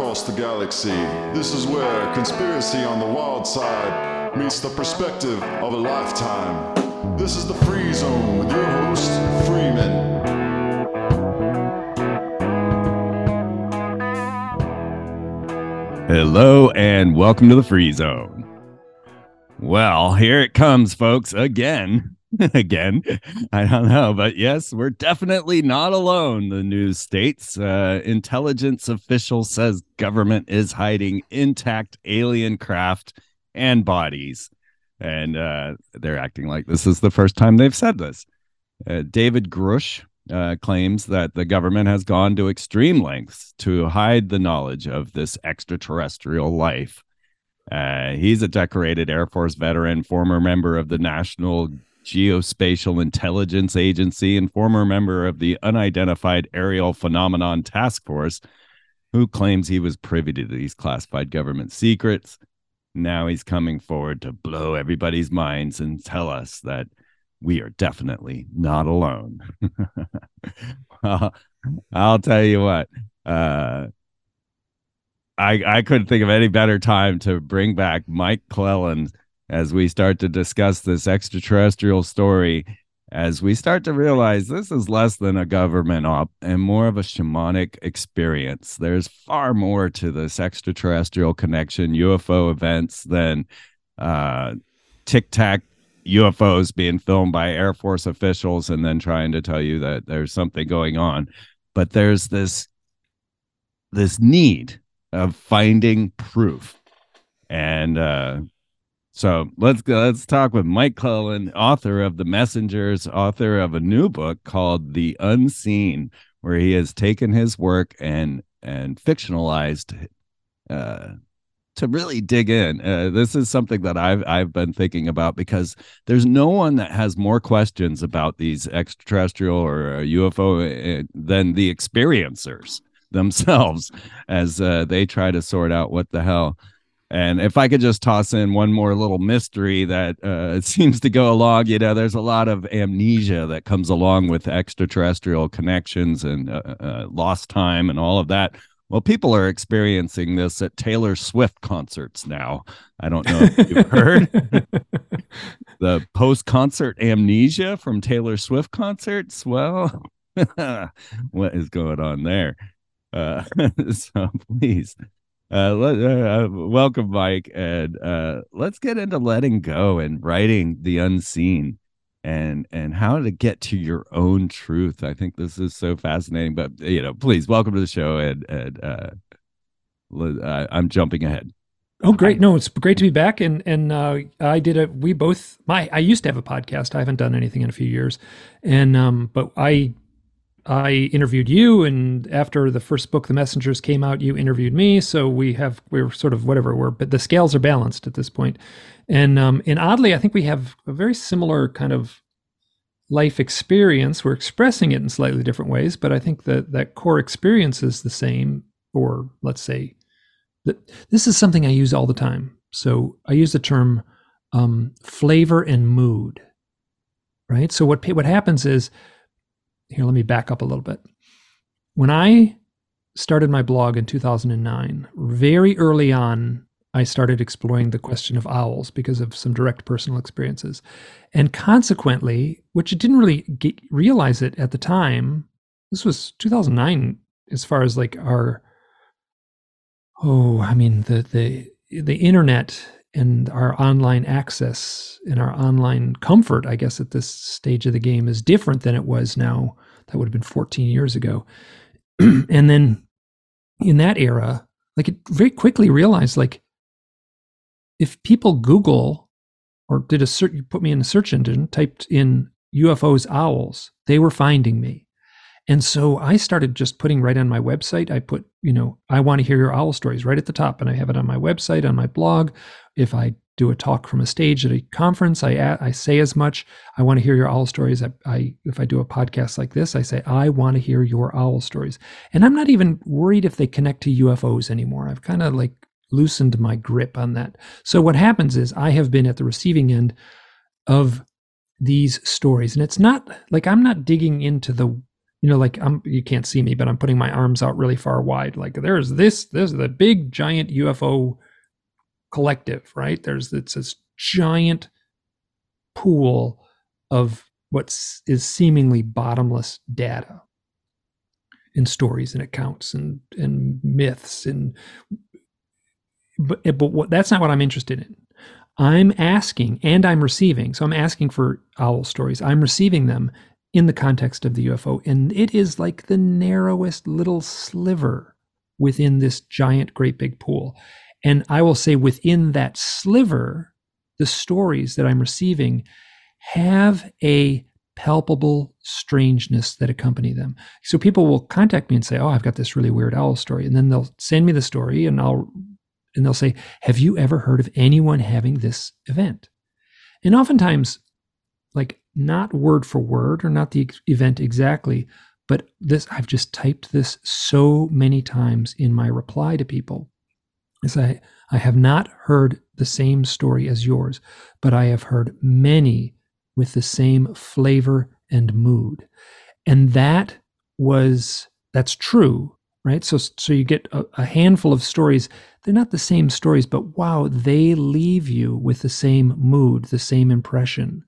across the galaxy. This is where conspiracy on the wild side meets the perspective of a lifetime. This is the Free Zone with your host, Freeman. Hello and welcome to the Free Zone. Well, here it comes, folks, again. again. I don't know, but yes, we're definitely not alone. The news states uh, intelligence official says government is hiding intact alien craft and bodies, and uh, they're acting like this is the first time they've said this. Uh, David Grusch. uh, claims that the government has gone to extreme lengths to hide the knowledge of this extraterrestrial life. Uh, he's a decorated Air Force veteran, former member of the National Geospatial Intelligence Agency and former member of the Unidentified Aerial Phenomenon Task Force, who claims he was privy to these classified government secrets. Now he's coming forward to blow everybody's minds and tell us that we are definitely not alone. well, I'll tell you what. Uh, I I couldn't think of any better time to bring back Mike Clelland as we start to discuss this extraterrestrial story, as we start to realize this is less than a government op and more of a shamanic experience. There's far more to this extraterrestrial connection, UFO events than uh, tic tac UFOs being filmed by Air Force officials and then trying to tell you that there's something going on. But there's this this need of finding proof. And uh, so let's go, let's talk with Mike Clelland, author of The Messengers, author of a new book called The Unseen, where he has taken his work and and fictionalized uh, to really dig in. Uh, this is something that I've I've been thinking about because there's no one that has more questions about these extraterrestrial or UFO uh, than the experiencers themselves as uh, they try to sort out what the hell and if I could just toss in one more little mystery that uh, seems to go along, you know, there's a lot of amnesia that comes along with extraterrestrial connections and uh, uh, lost time and all of that. Well, people are experiencing this at Taylor Swift concerts now. I don't know if you've heard the post concert amnesia from Taylor Swift concerts. Well, what is going on there? Uh, so please uh, let, uh, uh, welcome, Mike, and uh, let's get into letting go and writing the unseen, and and how to get to your own truth. I think this is so fascinating. But you know, please welcome to the show, and and uh, I'm jumping ahead. Oh, great! No, it's great to be back, and and uh, I did a. We both my I used to have a podcast. I haven't done anything in a few years, and um, but I I interviewed you, and after the first book, The Messengers, came out, you interviewed me. So we have we're sort of whatever we're, but the scales are balanced at this point. And um, and oddly, I think we have a very similar kind of life experience. We're expressing it in slightly different ways, but I think that that core experience is the same. Or let's say that this is something I use all the time. So I use the term um, flavor and mood. Right. So what what happens is here, let me back up a little bit. When I started my blog in 2009, very early on, I started exploring the question of owls because of some direct personal experiences. And consequently, which I didn't really get, realize it at the time, this was 2009 as far as like our oh, I mean the the the internet and our online access and our online comfort, I guess, at this stage of the game is different than it was now. That would have been 14 years ago. and then in that era, like it very quickly realized like if people Google or did a search, you put me in a search engine, typed in UFOs owls, they were finding me. And so I started just putting right on my website. I put, you know, I want to hear your owl stories right at the top, and I have it on my website, on my blog. If I do a talk from a stage at a conference, I I say as much. I want to hear your owl stories. I, I if I do a podcast like this, I say I want to hear your owl stories, and I'm not even worried if they connect to UFOs anymore. I've kind of like loosened my grip on that. So what happens is I have been at the receiving end of these stories, and it's not like I'm not digging into the you know, like I'm you can't see me, but I'm putting my arms out really far wide. Like there's this, there's the big giant UFO collective, right? There's it's this giant pool of what is seemingly bottomless data and stories and accounts and and myths and but eh, but what, that's not what I'm interested in. I'm asking and I'm receiving. So I'm asking for owl stories. I'm receiving them in the context of the UFO. And it is like the narrowest little sliver within this giant, great big pool. And I will say within that sliver, the stories that I'm receiving have a palpable strangeness that accompany them. So people will contact me and say, "Oh, I've got this really weird owl story," and then they'll send me the story, and I'll and they'll say, "Have you ever heard of anyone having this event?" And oftentimes, like not word for word or not the event exactly, but this I've just typed this so many times in my reply to people. Is I I have not heard the same story as yours, but I have heard many with the same flavor and mood. And that was that's true, right? So so you get a, a handful of stories. They're not the same stories, but wow, they leave you with the same mood, the same impression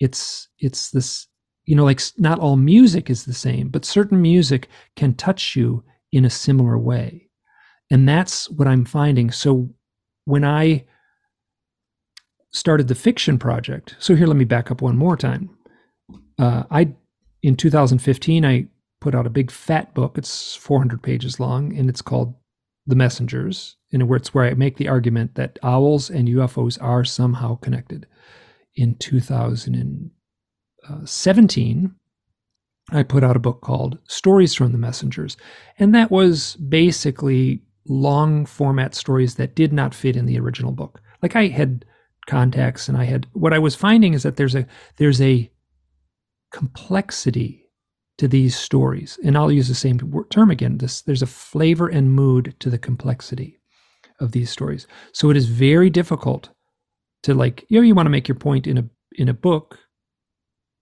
it's it's this you know like not all music is the same but certain music can touch you in a similar way. And that's what i'm finding. So when i started the fiction project so here let me back up one more time. Uh, i in 2015 i put out a big fat book. It's 400 pages long and it's called the messengers and it's where i make the argument that owls and ufos are somehow connected in 2017, I put out a book called Stories from the Messengers. And that was basically long format stories that did not fit in the original book. Like I had contacts and I had what I was finding is that there's a there's a complexity to these stories. And I'll use the same term again. This, there's a flavor and mood to the complexity of these stories. So it is very difficult to like you know you want to make your point in a in a book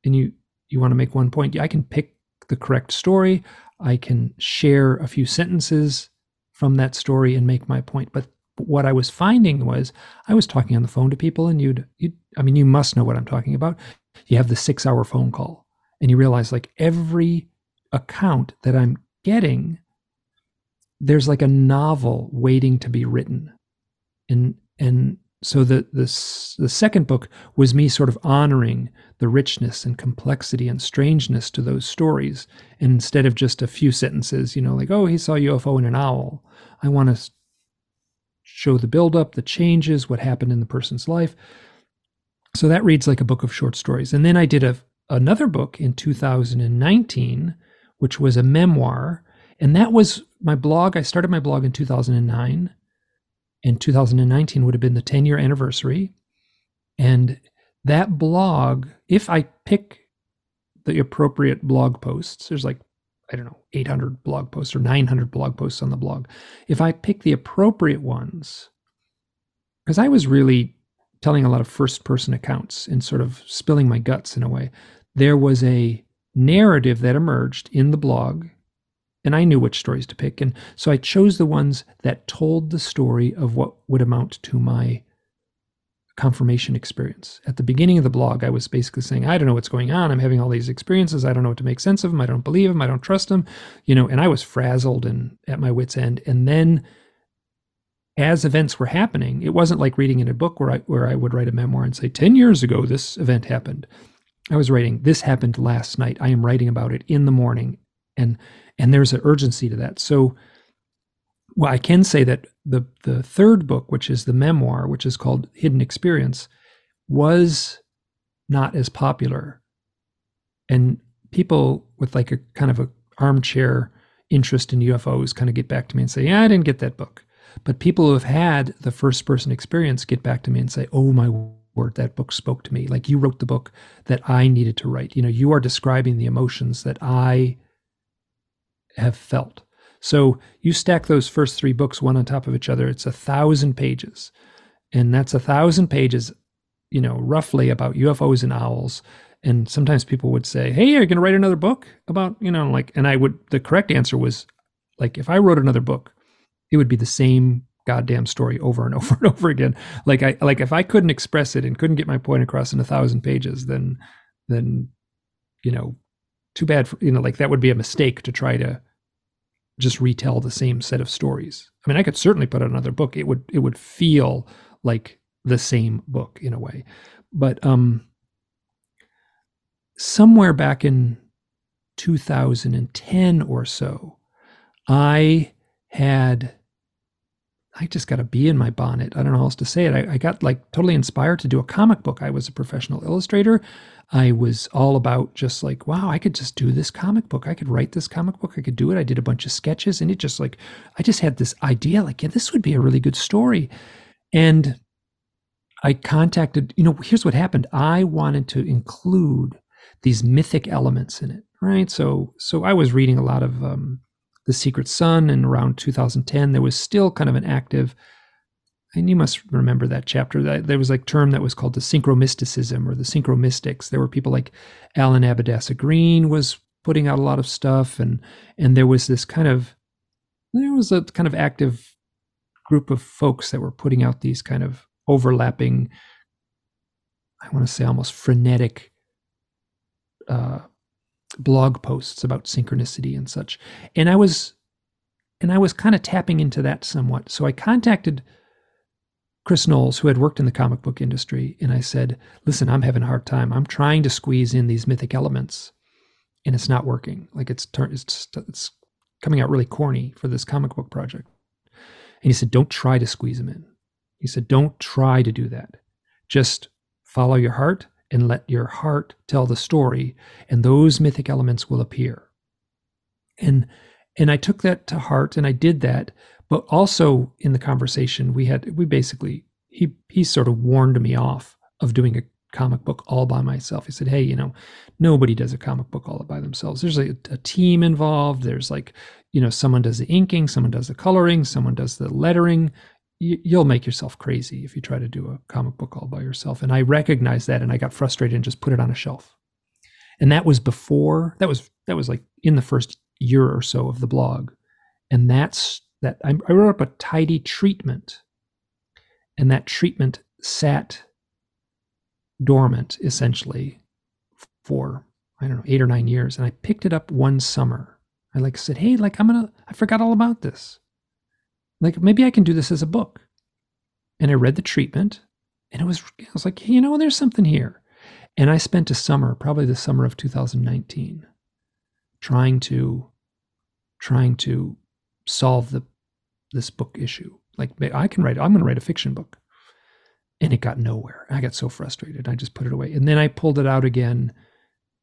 and you you want to make one point. I can pick the correct story. I can share a few sentences from that story and make my point. But what i was finding was i was talking on the phone to people and you'd you i mean you must know what i'm talking about. You have the 6 hour phone call and you realize like every account that i'm getting there's like a novel waiting to be written. And and so the, the the second book was me sort of honoring the richness and complexity and strangeness to those stories. And instead of just a few sentences you know like oh he saw a ufo and an owl. I want to show the buildup the changes what happened in the person's life. So that reads like a book of short stories. And then i did a, another book in 2019 which was a memoir. And that was my blog. I started my blog in 2009 in 2019 would have been the 10 year anniversary. And that blog, if I pick the appropriate blog posts, there's like, I don't know, 800 blog posts or 900 blog posts on the blog. If I pick the appropriate ones, because I was really telling a lot of first person accounts and sort of spilling my guts in a way, there was a narrative that emerged in the blog and I knew which stories to pick. And so I chose the ones that told the story of what would amount to my confirmation experience. At the beginning of the blog, I was basically saying, I don't know what's going on. I'm having all these experiences. I don't know what to make sense of them. I don't believe them. I don't trust them. You know, and I was frazzled and at my wits' end. And then as events were happening, it wasn't like reading in a book where I where I would write a memoir and say, 10 years ago, this event happened. I was writing, this happened last night. I am writing about it in the morning. And and there's an urgency to that. So, well, I can say that the the third book, which is the memoir, which is called Hidden Experience, was not as popular, and people with like a kind of a armchair interest in UFOs kind of get back to me and say, "Yeah, I didn't get that book." But people who have had the first person experience get back to me and say, "Oh my word, that book spoke to me. Like you wrote the book that I needed to write. You know, you are describing the emotions that I have felt. So you stack those first three books one on top of each other, it's a thousand pages. And that's a thousand pages, you know, roughly about UFOs and owls And sometimes people would say, "Hey, are you going to write another book about you know like?" And I would the correct answer was like, if I wrote another book, it would be the same goddamn story over and over and over again. Like I like if I couldn't express it and couldn't get my point across in a thousand pages, then then you know, too bad for you know like that would be a mistake to try to just retell the same set of stories. I mean, I could certainly put out another book. It would it would feel like the same book in a way. But um somewhere back in 2010 or so, I had I just got a bee in my bonnet. I don't know how else to say it. I, I, got like totally inspired to do a comic book. I was a professional illustrator. I was all about just like, wow, I could just do this comic book. I could write this comic book. I could do it. I did a bunch of sketches and it just like, I just had this idea like, yeah, this would be a really good story. And I contacted, you know, here's what happened. I wanted to include these mythic elements in it, right? So, so I was reading a lot of um, The Secret Sun, and around 2010, there was still kind of an active, and you must remember that chapter. There was like term that was called the synchromysticism or the synchromystics. There were people like Alan Abbadessa Green was putting out a lot of stuff, and and there was this kind of there was a kind of active group of folks that were putting out these kind of overlapping, I want to say almost frenetic uh, blog posts about synchronicity and such. And I was and I was kind of tapping into that somewhat. So I contacted Chris Knowles, who had worked in the comic book industry, and I said, "Listen, I'm having a hard time. I'm trying to squeeze in these mythic elements, and it's not working. Like it's it's it's coming out really corny for this comic book project." And he said, "Don't try to squeeze them in. He said, Don't try to do that. Just follow your heart and let your heart tell the story, and those mythic elements will appear. And and I took that to heart and I did that. But also in the conversation, we had we basically he he sort of warned me off of doing a comic book all by myself. He said, Hey, you know, nobody does a comic book all by themselves. There's a, a team involved. There's like, you know, someone does the inking, someone does the coloring, someone does the lettering you'll make yourself crazy if you try to do a comic book all by yourself. And I recognized that and I got frustrated and just put it on a shelf. And that was before that was that was like in the first year or so of the blog. And that's that I, I wrote up a tidy treatment. And that treatment sat dormant essentially for I don't know, eight or nine years. And I picked it up one summer. I like said, hey, like I'm gonna I forgot all about this. Like maybe I can do this as a book. And I read the treatment and it was I was like, you know, there's something here. And I spent a summer, probably the summer of 2019, trying to trying to solve the this book issue. Like I can write, I'm going to write a fiction book. And it got nowhere. I got so frustrated. I just put it away. And then I pulled it out again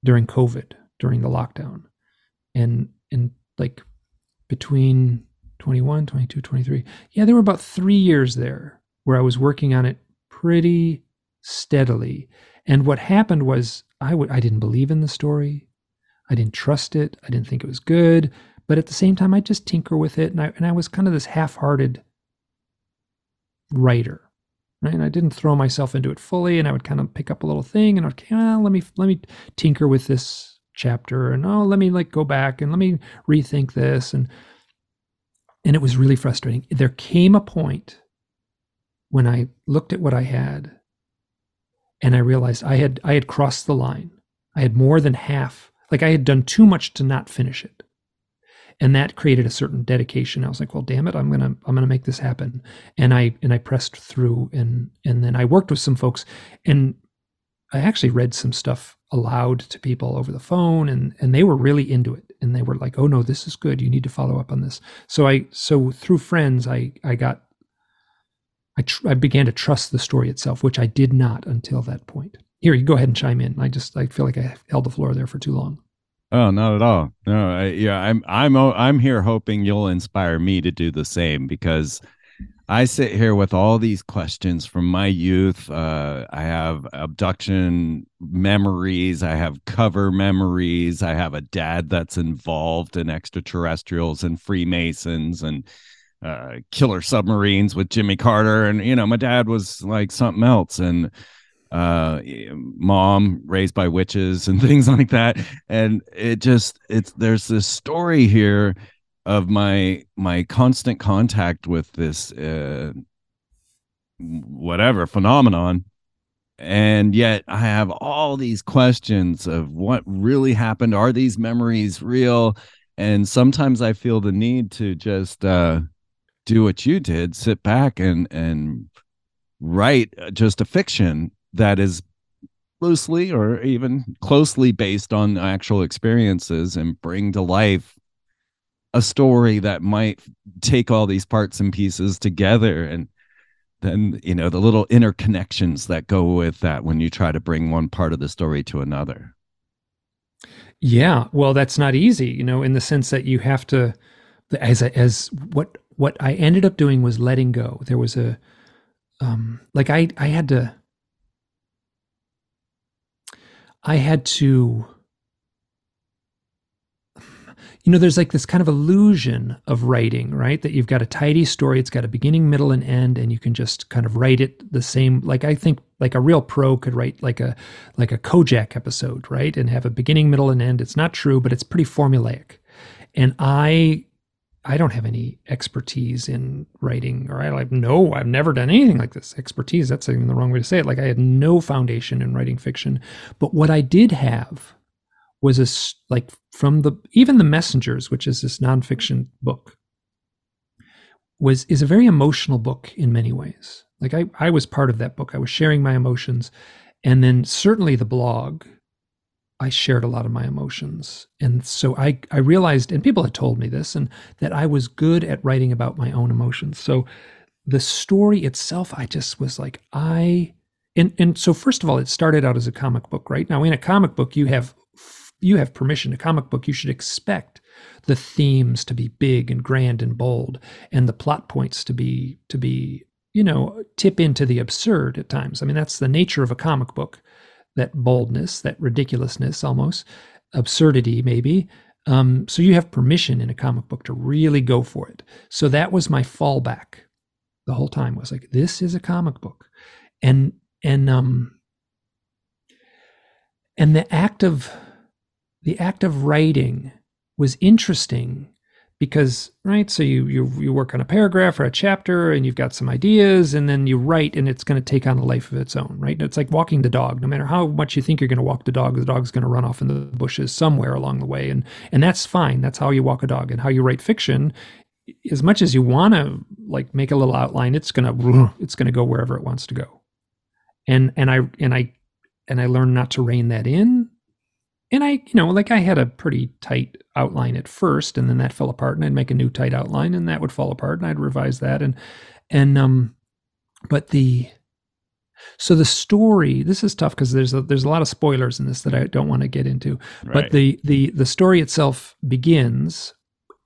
during COVID, during the lockdown. And and like between 21, 22, 23. Yeah, there were about three years there where I was working on it pretty steadily. And what happened was I didn't believe in the story. I didn't trust it. I didn't think it was good. But at the same time, I just tinker with it. And I, and I was kind of this half hearted writer. Right. And I didn't throw myself into it fully. And I would kind of pick up a little thing and okay, ah, well, let me let me tinker with this chapter and oh let me like go back and let me rethink this and and it was really frustrating. There came a point when I looked at what I had and I realized I had I had crossed the line. I had more than half, like I had done too much to not finish it. And that created a certain dedication. I was like, well, damn it, I'm gonna I'm gonna make this happen. And I and I pressed through and and then I worked with some folks and I actually read some stuff aloud to people over the phone and and they were really into it. And they were like oh no this is good. You need to follow up on this. So i so through friends i i got i tr- i began to trust the story itself which i did not until that point. Here you go ahead and chime in. I just i feel like i held the floor there for too long oh not at all no I, yeah i'm i'm i'm here hoping you'll inspire me to do the same because I sit here with all these questions from my youth. Uh, I have abduction memories. I have cover memories. I have a dad that's involved in extraterrestrials and Freemasons and uh, killer submarines with Jimmy Carter. And, you know, my dad was like something else. And uh mom raised by witches and things like that. And it just it's there's this story here of my my constant contact with this uh whatever phenomenon. And yet i have all these questions of what really happened. Are these memories real? And sometimes i feel the need to just uh do what you did sit back and and write just a fiction that is loosely or even closely based on actual experiences and bring to life a story that might take all these parts and pieces together. And then you know the little interconnections that go with that when you try to bring one part of the story to another. Yeah well that's not easy you know in the sense that you have to as as what what i ended up doing was letting go. There was a um like i i had to I had to you know there's like this kind of illusion of writing right? That you've got a tidy story it's got a beginning middle and end and you can just kind of write it the same like i think like a real pro could write like a like a kojak episode right? And have a beginning middle and end. It's not true but it's pretty formulaic. And i I don't have any expertise in writing, or I like no, I've never done anything like this. Expertise, that's even the wrong way to say it. Like I had no foundation in writing fiction. But what I did have was a like from the even the messengers, which is this nonfiction book, was is a very emotional book in many ways. Like I, I was part of that book. I was sharing my emotions. And then certainly the blog I shared a lot of my emotions. And so I, I realized, and people had told me this, and that I was good at writing about my own emotions. So the story itself, I just was like, I, and, and so first of all, it started out as a comic book, right? Now in a comic book, you have, you have permission. A comic book, you should expect the themes to be big and grand and bold, and the plot points to be, to be, you know, tip into the absurd at times. I mean, that's the nature of a comic book that boldness, that ridiculousness almost, absurdity maybe. Um, so you have permission in a comic book to really go for it. So that was my fallback the whole time was like, this is a comic book. And and um and the act of the act of writing was interesting because right so you you you work on a paragraph or a chapter and you've got some ideas and then you write and it's going to take on a life of its own right? It's like walking the dog. No matter how much you think you're going to walk the dog the dog's going to run off in the bushes somewhere along the way. And and that's fine. That's how you walk a dog and how you write fiction. As much as you want to like make a little outline it's going to it's going to go wherever it wants to go. And and i and i and i learned not to rein that in and I, you know, like I had a pretty tight outline at first, and then that fell apart, and I'd make a new tight outline, and that would fall apart, and I'd revise that, and and um, but the so the story this is tough because there's a, there's a lot of spoilers in this that I don't want to get into, right. but the the the story itself begins.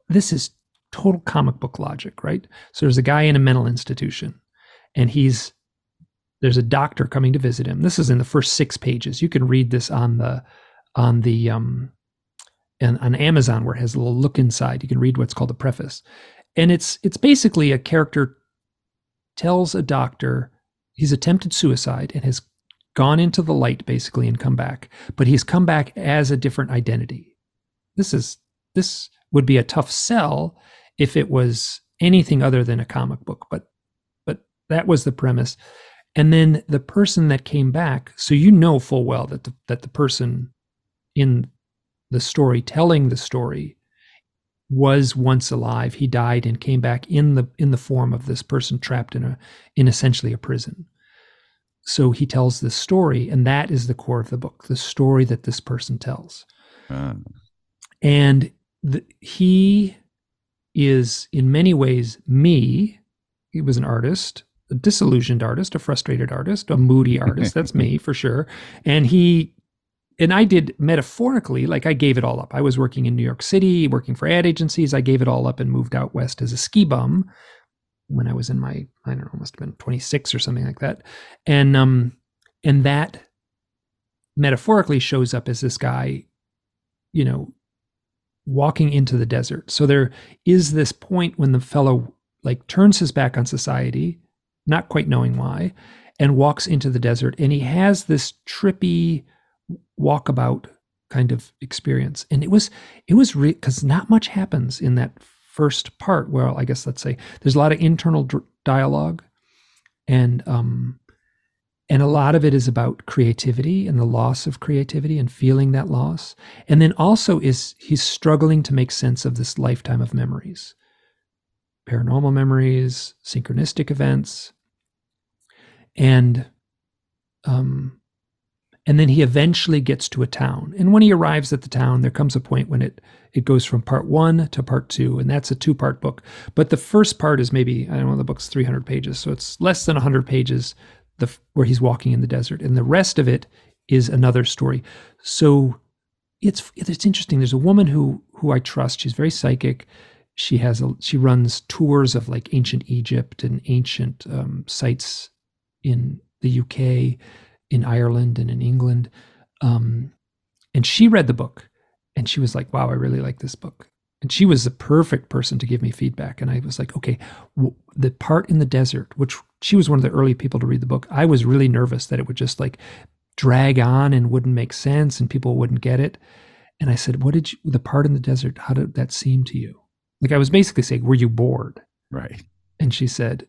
This is total comic book logic, right? So there's a guy in a mental institution, and he's there's a doctor coming to visit him. This is in the first six pages. You can read this on the on the um, and on Amazon where it has a little look inside. You can read what's called a preface, and it's it's basically a character tells a doctor he's attempted suicide and has gone into the light basically and come back, but he's come back as a different identity. This is this would be a tough sell if it was anything other than a comic book, but but that was the premise. And then the person that came back, so you know full well that the, that the person in the story, telling the story, was once alive. He died and came back in the in the form of this person trapped in a in essentially a prison. So he tells this story, and that is the core of the book, the story that this person tells. Uh. And the, he is in many ways me. He was an artist, a disillusioned artist, a frustrated artist, a moody artist. That's me for sure. And he and I did metaphorically, like I gave it all up. I was working in New York City, working for ad agencies. I gave it all up and moved out west as a ski bum when I was in my, I don't know, must have been 26 or something like that. And um, and that metaphorically shows up as this guy, you know, walking into the desert. So there is this point when the fellow like turns his back on society, not quite knowing why, and walks into the desert and he has this trippy walkabout kind of experience. And it was it was because not much happens in that first part well i guess let's say there's a lot of internal d- dialogue and um and a lot of it is about creativity and the loss of creativity and feeling that loss. And then also is he's struggling to make sense of this lifetime of memories. Paranormal memories synchronistic events and um and then he eventually gets to a town and when he arrives at the town there comes a point when it it goes from part one to part two and that's a two part book but the first part is maybe i don't know the book's 300 pages so it's less than 100 pages the where he's walking in the desert, and the rest of it is another story. So it's it's interesting. There's a woman who who I trust. She's very psychic. She has a she runs tours of like ancient Egypt and ancient um, sites in the UK, in Ireland, and in England. Um, and she read the book, and she was like, "Wow, I really like this book." And she was the perfect person to give me feedback. And I was like, okay, w- the part in the desert, which she was one of the early people to read the book, I was really nervous that it would just like drag on and wouldn't make sense and people wouldn't get it. And I said, what did you, the part in the desert, how did that seem to you? Like I was basically saying, were you bored? Right. And she said,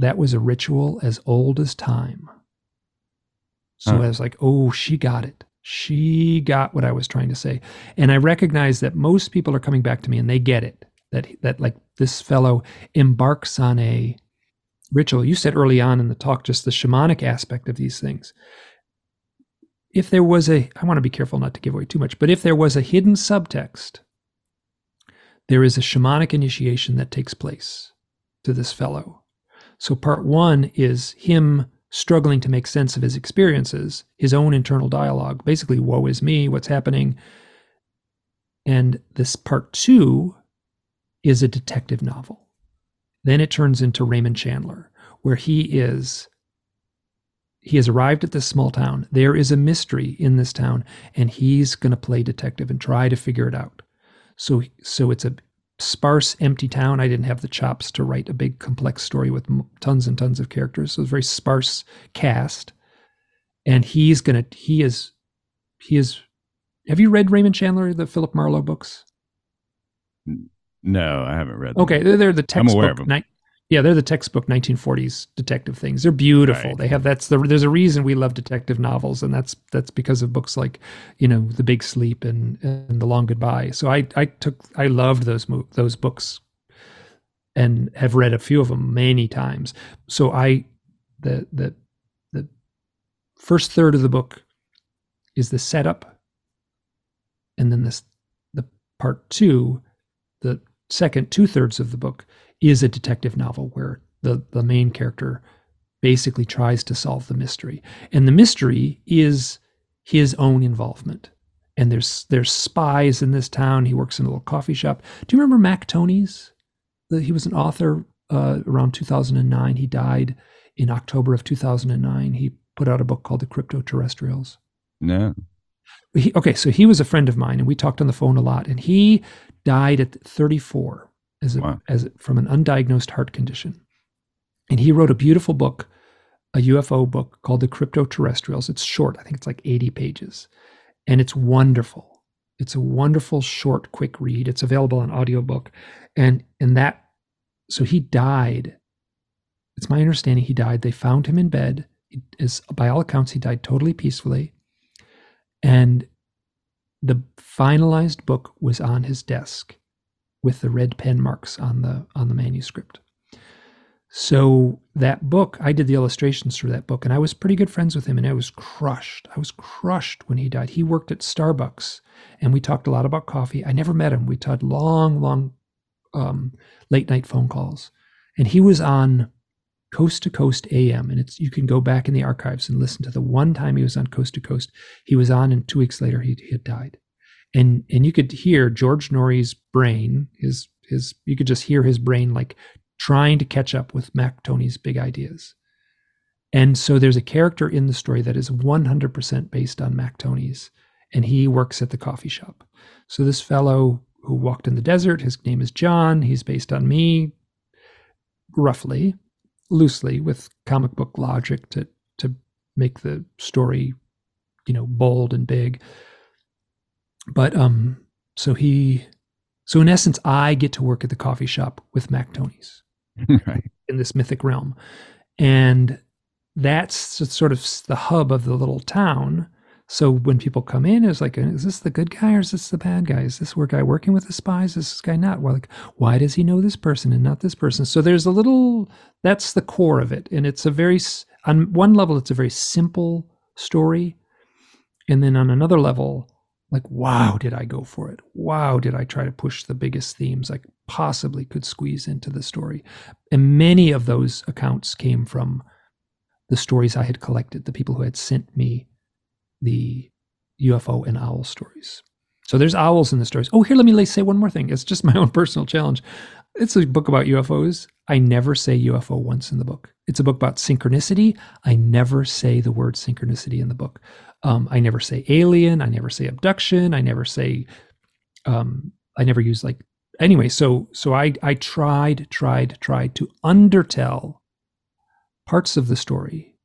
that was a ritual as old as time. So huh. I was like, oh, she got it she got what I was trying to say. And I recognize that most people are coming back to me and they get it. That that like this fellow embarks on a ritual. You said early on in the talk just the shamanic aspect of these things. If there was a I want to be careful not to give away too much, but if there was a hidden subtext, there is a shamanic initiation that takes place to this fellow. So part 1 is him struggling to make sense of his experiences, his own internal dialogue, basically, woe is me, what's happening. And this part two is a detective novel. Then it turns into Raymond Chandler, where he is he has arrived at this small town. There is a mystery in this town, and he's going to play detective and try to figure it out. So, so it's a sparse, empty town. I didn't have the chops to write a big, complex story with tons and tons of characters. So it's a very sparse cast. And he's gonna. He is. He is. Have you read Raymond Chandler, the Philip Marlowe books? No, I haven't read. Them. Okay, they're, they're the textbook. I'm aware of them. Yeah, they're the textbook 1940s detective things. They're beautiful. Right. They have that's the there's a reason we love detective novels, and that's that's because of books like, you know, The Big Sleep and and The Long Goodbye. So I I took I loved those mo- those books, and have read a few of them many times. So I the the the first third of the book is the setup, and then this the part two, the second two thirds of the book is a detective novel where the, the main character basically tries to solve the mystery. And the mystery is his own involvement. And there's there's spies in this town. He works in a little coffee shop. Do you remember Mac Tonnies? He was an author uh, around 2009. He died in October of 2009. He put out a book called The Crypto Terrestrials. No. He, okay, so he was a friend of mine, and we talked on the phone a lot. And he died at 34 as a, wow. as from an undiagnosed heart condition. And he wrote a beautiful book, a UFO book called The Crypto Terrestrials. It's short, I think it's like 80 pages. And it's wonderful. It's a wonderful, short, quick read. It's available on audiobook. And and that so he died. It's my understanding he died. They found him in bed. He, is by all accounts, he died totally peacefully. And the finalized book was on his desk with the red pen marks on the on the manuscript. So that book, I did the illustrations for that book, and I was pretty good friends with him, and I was crushed. I was crushed when he died. He worked at Starbucks, and we talked a lot about coffee. I never met him. We had long, long um, late night phone calls, and he was on Coast to Coast AM, and it's you can go back in the archives and listen to the one time he was on Coast to Coast. He was on, and two weeks later he, he had died and and you could hear George Noory's brain, his his you could just hear his brain like trying to catch up with Mac Tonnies' big ideas. And so there's a character in the story that is 100% based on Mac Tonnies and he works at the coffee shop. So this fellow who walked in the desert, his name is John. He's based on me, roughly, loosely, with comic book logic to to make the story, you know, bold and big. But um, so he, so in essence, I get to work at the coffee shop with Mac Tonnies right. in this mythic realm, and that's sort of the hub of the little town. So when people come in, it's like, is this the good guy or is this the bad guy? Is this guy working with the spies? Is this guy not? Well, like, why does he know this person and not this person? So there's a little. That's the core of it, and it's a very on one level, it's a very simple story, and then on another level, like, wow, did I go for it? Wow, did I try to push the biggest themes I possibly could squeeze into the story? And many of those accounts came from the stories I had collected, the people who had sent me the UFO and owl stories. So there's owls in the stories. Oh, here, let me say one more thing. It's just my own personal challenge. It's a book about UFOs. I never say UFO once in the book. It's a book about synchronicity. I never say the word synchronicity in the book. Um, I never say alien. I never say abduction. I never say. Um, I never use like anyway. So so I I tried tried tried to undertell parts of the story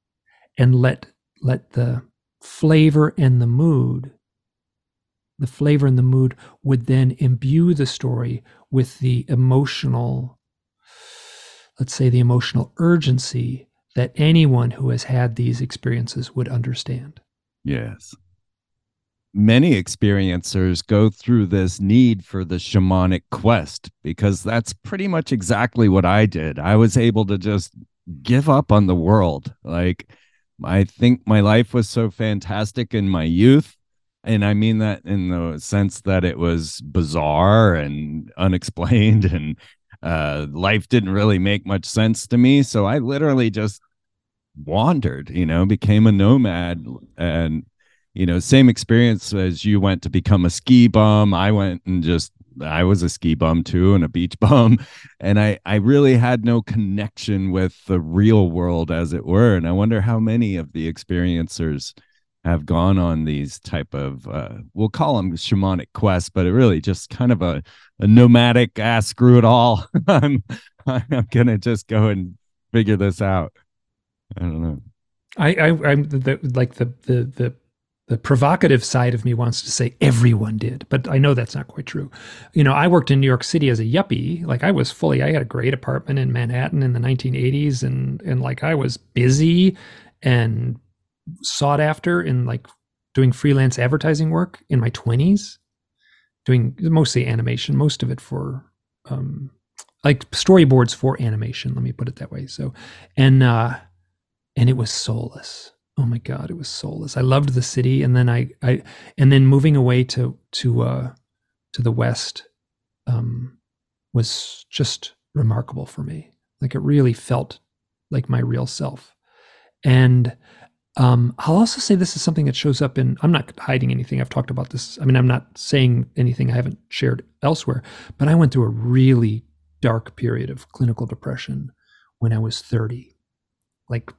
and let let the flavor and the mood the flavor and the mood would then imbue the story with the emotional let's say the emotional urgency that anyone who has had these experiences would understand yes many experiencers go through this need for the shamanic quest because that's pretty much exactly what I did. I was able to just give up on the world. Like, I think my life was so fantastic in my youth. And I mean that in the sense that it was bizarre and unexplained, and uh, life didn't really make much sense to me. So I literally just wandered, you know, became a nomad. And, you know, same experience as you went to become a ski bum. I went and just I was a ski bum too and a beach bum and I I really had no connection with the real world as it were and I wonder how many of the experiencers have gone on these type of uh, we'll call them shamanic quests but it really just kind of a, a nomadic ah screw it all I'm I'm gonna just go and figure this out I don't know I, I I'm the, like the the the the provocative side of me wants to say everyone did, but I know that's not quite true. You know, I worked in New York City as a yuppie. Like I was fully, I had a great apartment in Manhattan in the 1980s, and and like I was busy and sought after in like doing freelance advertising work in my 20s, doing mostly animation, most of it for um, like storyboards for animation. Let me put it that way. So, and uh, and it was soulless oh my god it was soulless i loved the city and then i i and then moving away to to uh to the west um was just remarkable for me like it really felt like my real self and um, I'll also say this is something that shows up in. I'm not hiding anything. I've talked about this. I mean, I'm not saying anything I haven't shared elsewhere. But I went through a really dark period of clinical depression when I was 30, like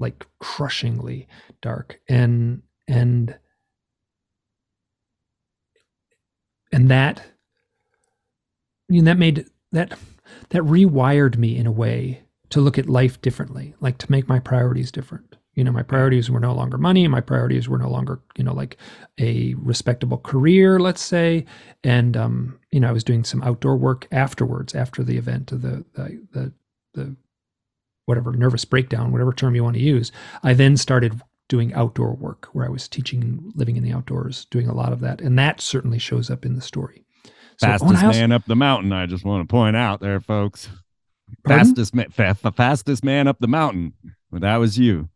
like crushingly dark and and and that I mean that made that that rewired me in a way to look at life differently like to make my priorities different you know my priorities were no longer money my priorities were no longer you know like a respectable career let's say and um you know i was doing some outdoor work afterwards after the event of the the the, the whatever nervous breakdown, whatever term you want to use, I then started doing outdoor work where I was teaching living in the outdoors, doing a lot of that. And that certainly shows up in the story. So, fastest man up the mountain, I just want to point out there, folks. Pardon? Fastest man, fa- fastest man up the mountain. Well, that was you.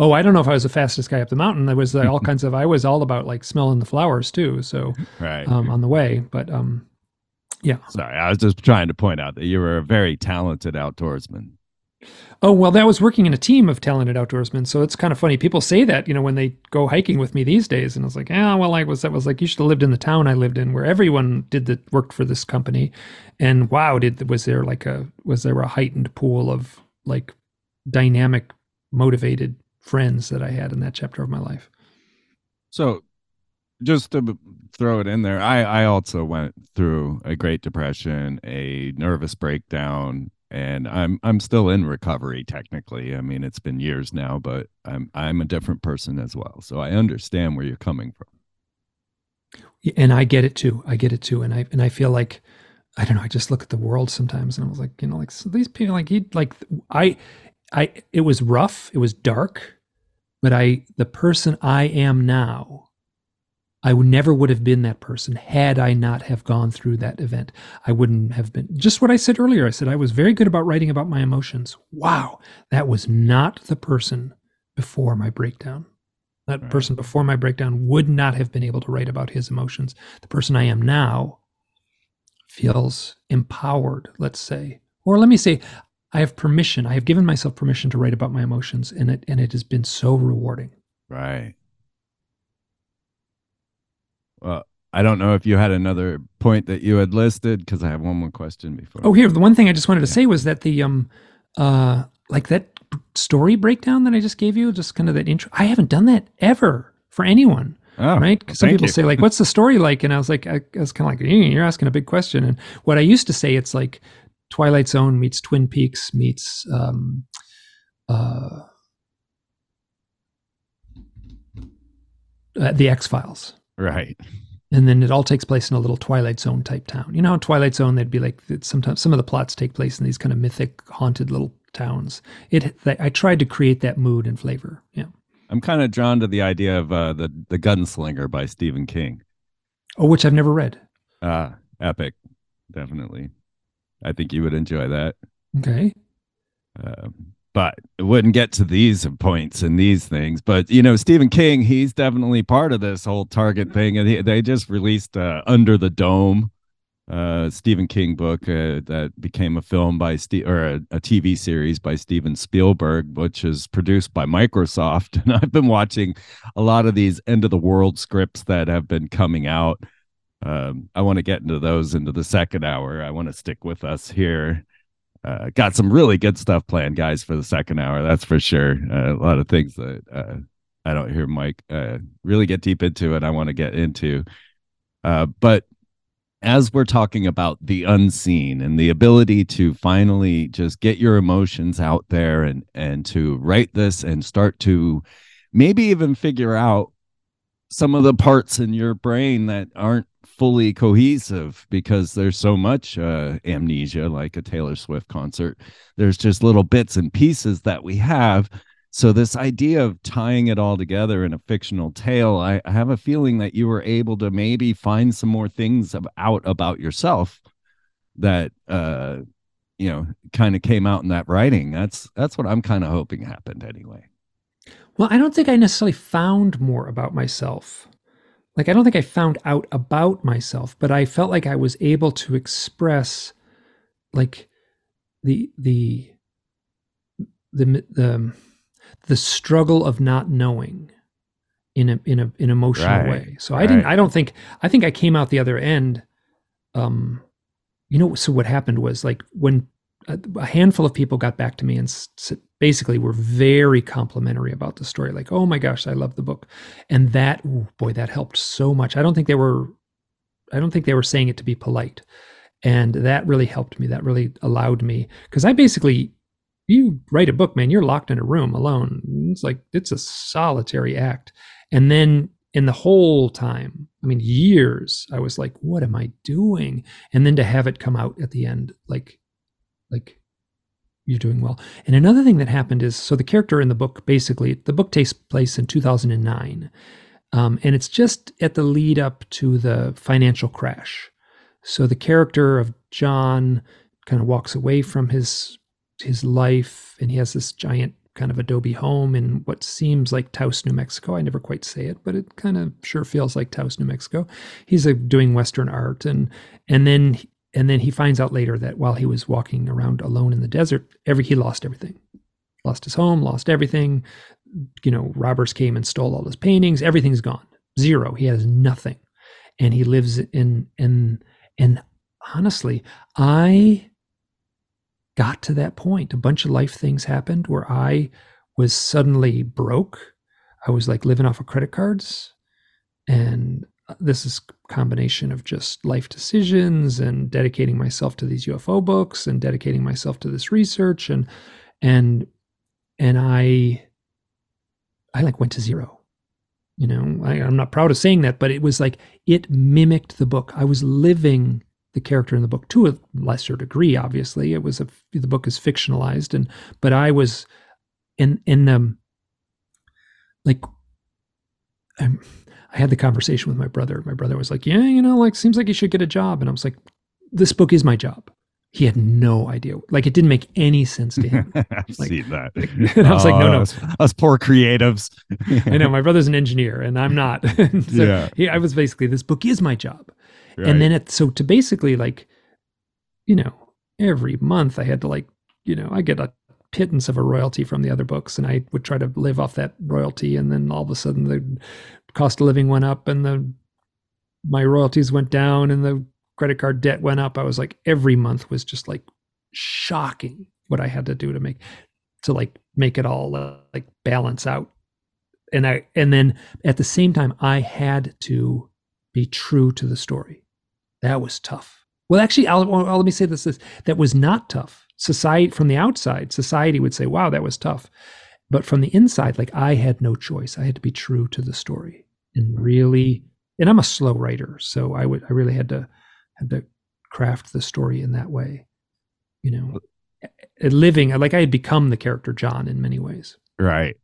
Oh, I don't know if I was the fastest guy up the mountain. There was uh, all kinds of. I was all about like smelling the flowers too. So, right um, on the way, but um, yeah. Sorry, I was just trying to point out that you were a very talented outdoorsman. Oh, well, that was working in a team of talented outdoorsmen. So it's kind of funny. People say that, you know, when they go hiking with me these days. And I was like, yeah, well, I was, that was like, you should have lived in the town I lived in where everyone did the worked for this company. And wow, did, was there like a, was there a heightened pool of like dynamic, motivated friends that I had in that chapter of my life? So just to throw it in there, I, I also went through a Great Depression, a nervous breakdown, and I'm I'm still in recovery technically. I mean, it's been years now, but I'm I'm a different person as well. So I understand where you're coming from. And I get it too. I get it too. And I and I feel like I don't know. I just look at the world sometimes, and I was like, you know, like so these people, like he, like I, I. It was rough. It was dark, but I, the person I am now, I would never would have been that person had I not have gone through that event. I wouldn't have been just what I said earlier. I said I was very good about writing about my emotions. Wow, that was not the person before my breakdown. That right. person before my breakdown would not have been able to write about his emotions. The person I am now feels empowered, let's say. Or let me say, I have permission. I have given myself permission to write about my emotions, and it and it has been so rewarding. Right. Well, I don't know if you had another point that you had listed because I have one more question before. Oh, here the one thing I just wanted to yeah. say was that the um uh like that story breakdown that I just gave you, just kind of that intro. I haven't done that ever for anyone. Oh, right? Well, some people you. say like, "What's the story like?" And I was like, I, I was kind of like, "You're asking a big question." And what I used to say, it's like Twilight Zone meets Twin Peaks meets um, uh, uh, the X Files. Right. And then it all takes place in a little Twilight Zone type town. You know, Twilight Zone, they'd be like sometimes some of the plots take place in these kind of mythic, haunted little towns. It. I tried to create that mood and flavor. Yeah. I'm kind of drawn to the idea of uh, the the Gunslinger by Stephen King. Oh, which I've never read. Ah, uh, epic, definitely. I think you would enjoy that. Okay. Um, but it wouldn't get to these points and these things. But you know, Stephen King, he's definitely part of this whole Target thing, and he, they just released uh, Under the Dome, uh, Stephen King book uh, that became a film by Steve or a, a, TV series by Steven Spielberg, which is produced by Microsoft. And I've been watching a lot of these end of the world scripts that have been coming out. Um, I want to get into those into the second hour. I want to stick with us here. Uh, got some really good stuff planned, guys, for the second hour. That's for sure. Uh, a lot of things that uh, I don't hear Mike uh, really get deep into, and I want to get into. Uh, but as we're talking about the unseen and the ability to finally just get your emotions out there and and to write this and start to maybe even figure out some of the parts in your brain that aren't fully cohesive because there's so much uh, amnesia like a Taylor Swift concert there's just little bits and pieces that we have so this idea of tying it all together in a fictional tale, I, I have a feeling that you were able to maybe find some more things out about yourself that uh you know kind of came out in that writing. That's that's what I'm kind of hoping happened anyway. Well, I don't think I necessarily found more about myself. Like I don't think I found out about myself, but I felt like I was able to express like the the the the the struggle of not knowing in a in a an emotional right. way. So I didn't I don't think I think I came out the other end um you know so what happened was like when a, a handful of people got back to me and s- basically were very complimentary about the story like oh my gosh I love the book and that ooh, boy that helped so much. I don't think they were I don't think they were saying it to be polite. And that really helped me. That really allowed me because I basically you write a book, man, you're locked in a room alone. It's like it's a solitary act. And then in the whole time, I mean, years, I was like, what am I doing? And then to have it come out at the end, like, like you're doing well. And another thing that happened is so the character in the book, basically, the book takes place in 2009. Um, and it's just at the lead up to the financial crash. So the character of John kind of walks away from his his life, and he has this giant kind of adobe home in what seems like Taos, New Mexico. I never quite say it, but it kind of sure feels like Taos, New Mexico. He's a, doing Western art, and and then and then he finds out later that while he was walking around alone in the desert, every he lost everything, lost his home, lost everything. You know, robbers came and stole all his paintings. Everything's gone, zero. He has nothing, and he lives in in and honestly, I got to that point. A bunch of life things happened where I was suddenly broke. I was like living off of credit cards and this is combination of just life decisions and dedicating myself to these UFO books and dedicating myself to this research and and and I I like went to zero. You know, I, I'm not proud of saying that, but it was like it mimicked the book. I was living the character in the book to a lesser degree. Obviously, it was a the book is fictionalized, and but I was in in um like I'm I had the conversation with my brother. My brother was like, "Yeah, you know, like seems like you should get a job." And I was like, "This book is my job." He had no idea. Like it didn't make any sense to him. I've like, seen that. and I was like, "No, no." Us, us poor creatives. I know my brother's an engineer and I'm not. so Yeah. he, I was basically, this book is my job. Right. And then it, so to basically like, you know, every month I had to like, you know, I get a pittance of a royalty from the other books and I would try to live off that royalty. And then all of a sudden the cost of living went up and the, my royalties went down and the credit card debt went up. I was like, every month was just like shocking what I had to do to make, to like make it all uh, like balance out. And I, and then at the same time, I had to be true to the story. That was tough. Well, actually, I'll, I'll- let me say this, this: that was not tough. Society from the outside, society would say, "Wow, that was tough," but from the inside, like I had no choice. I had to be true to the story and really. And I'm a slow writer, so I would I really had to had to craft the story in that way. You know, living like I had become the character John in many ways. Right.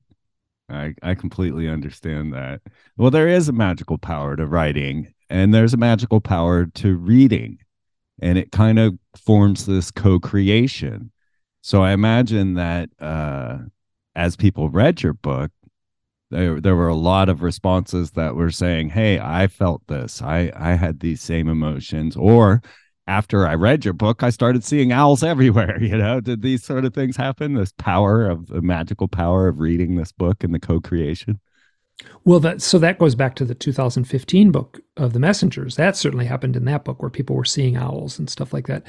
I I completely understand that. Well, there is a magical power to writing and there's a magical power to reading. And it kind of forms this co-creation. So I imagine that uh as people read your book, there there were a lot of responses that were saying, "Hey, I felt this. I I had these same emotions." Or after I read your book, I started seeing owls everywhere. You know, did these sort of things happen? This power of the magical power of reading this book and the co-creation. Well, that so that goes back to the 2015 book of the messengers. That certainly happened in that book where people were seeing owls and stuff like that.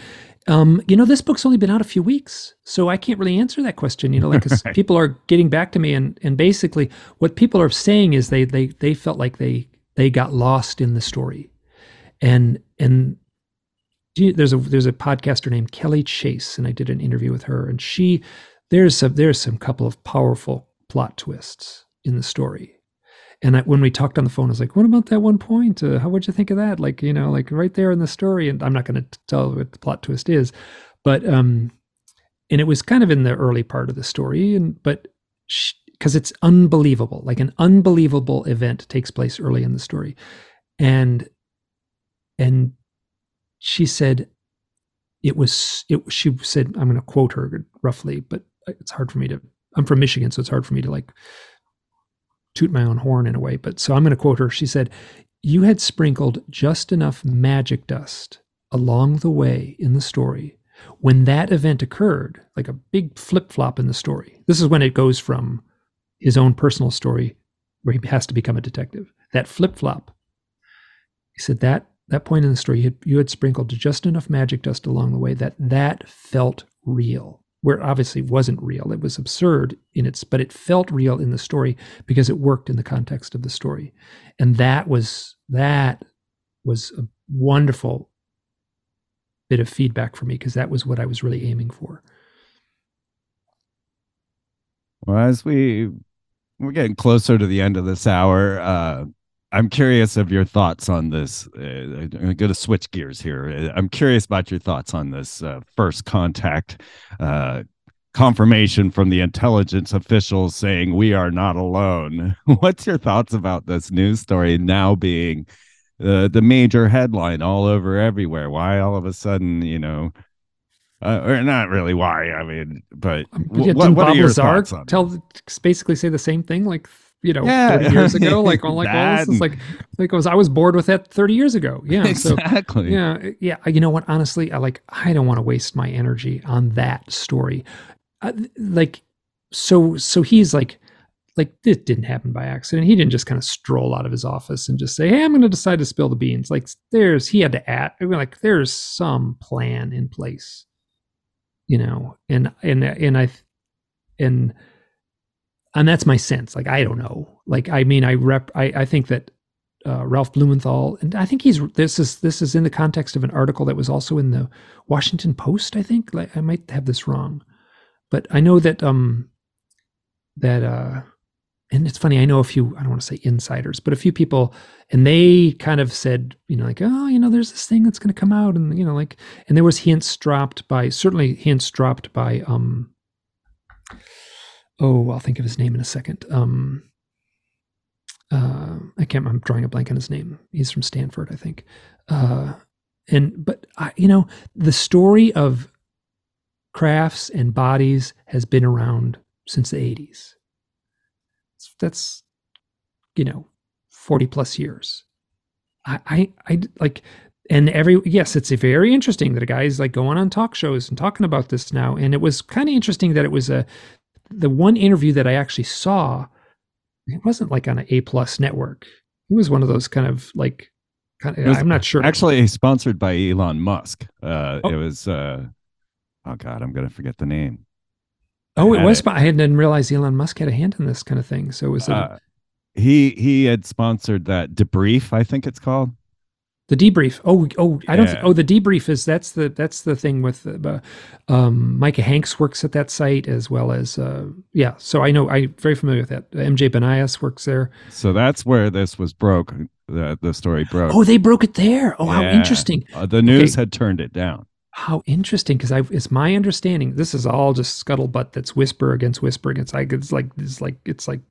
Um, you know, this book's only been out a few weeks, so I can't really answer that question. You know, like Right. people are getting back to me, and and basically what people are saying is they they they felt like they they got lost in the story, and and there's a there's a podcaster named Kelly Chase, and I did an interview with her, and she there's some there's some couple of powerful plot twists in the story. And I, when we talked on the phone, I was like, "What about that one point? Uh, how would you think of that? Like, you know, like right there in the story." And I'm not going to tell what the plot twist is, but um, and it was kind of in the early part of the story, and but because it's unbelievable, like an unbelievable event takes place early in the story, and and she said it was it. She said, "I'm going to quote her roughly, but it's hard for me to. I'm from Michigan, so it's hard for me to like." Toot my own horn in a way, but so I'm going to quote her. She said, You had sprinkled just enough magic dust along the way in the story. When that event occurred, like a big flip flop in the story, this is when it goes from his own personal story where he has to become a detective. That flip flop, he said that that point in the story, you had, you had sprinkled just enough magic dust along the way that that felt real where obviously wasn't real. It was absurd in its, but it felt real in the story because it worked in the context of the story. And that was that was a wonderful bit of feedback for me because that was what I was really aiming for. Well, as we we're getting closer to the end of this hour, uh, I'm curious of your thoughts on this. Uh, I'm going to switch gears here. Uh, I'm curious about your thoughts on this uh, first contact uh, confirmation from the intelligence officials saying we are not alone. What's your thoughts about this news story now being uh, the major headline all over everywhere? Why all of a sudden, you know? Uh, or not really why I mean, but Um, yeah, what, what are your Lazar thoughts on tell basically say the same thing like you know Yeah. 30 years ago like oh like well, this is like like I was I was bored with that 30 years ago yeah so exactly. yeah yeah you know what honestly i like i don't want to waste my energy on that story uh, like so so he's like like this didn't happen by accident he didn't just kind of stroll out of his office and just say hey i'm going to decide to spill the beans like there's he had to add I mean, like there's some plan in place you know and and and i and and that's my sense like i don't know like i mean i rep i, I think that uh, Ralph Blumenthal, and I think he's this is this is in the context of an article that was also in the Washington Post. I think like, I might have this wrong, but I know that um that uh and it's funny. I know a few. I don't want to say insiders, but a few people, and they kind of said, you know, like, oh, you know, there's this thing that's going to come out, and you know, like, and there was hints dropped by certainly hints dropped by um oh, I'll think of his name in a second. Um, uh, I can't. I'm drawing a blank on his name. He's from Stanford, I think. Uh, and but I, you know, the story of crafts and bodies has been around since the 80s. That's you know, 40 plus years. I, I, I like, and every yes, it's very interesting that a guy is like going on talk shows and talking about this now. And it was kind of interesting that it was a the one interview that I actually saw it wasn't like on an A plus network. It was one of those kind of like kind of, I'm not sure. Actually sponsored by Elon Musk. Uh oh. it was uh oh god, I'm gonna forget the name. Oh, it was. It. I didn't realize Elon Musk had a hand in this kind of thing. So it was. A, uh, he he had sponsored that debrief, I think it's called. The debrief. Oh, oh, I don't. Yeah. Th- oh, the debrief is that's the that's the thing with uh, um, Micah Hanks works at that site as well as uh, yeah. So I know I'm very familiar with that. MJ Banias works there. So that's where this was broke. The the story broke. Oh, they broke it there. Oh, yeah. how interesting. Uh, the news okay. had turned it down. How interesting, because I it's my understanding. This is all just scuttlebutt. That's whisper against whisper against. Like it's like it's like it's like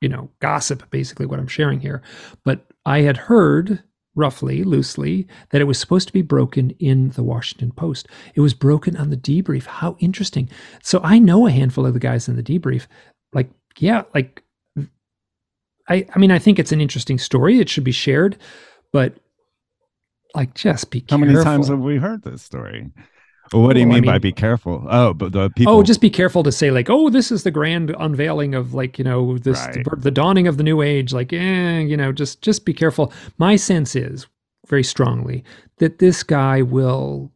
you know gossip basically what I'm sharing here. But I had heard roughly, loosely, that it was supposed to be broken in the Washington Post. It was broken on the debrief. How interesting. So I know a handful of the guys in the debrief. Like, yeah, like I I mean, I think it's an interesting story. It should be shared, but like just be How careful. many times have we heard this story? Well, what do you mean, I mean, by be careful? Oh, but the people. Oh, just be careful to say like, oh, this is the grand unveiling of like you know this right. the, the, dawning of the new age. Like, eh, you know, just just be careful. My sense is very strongly that this guy will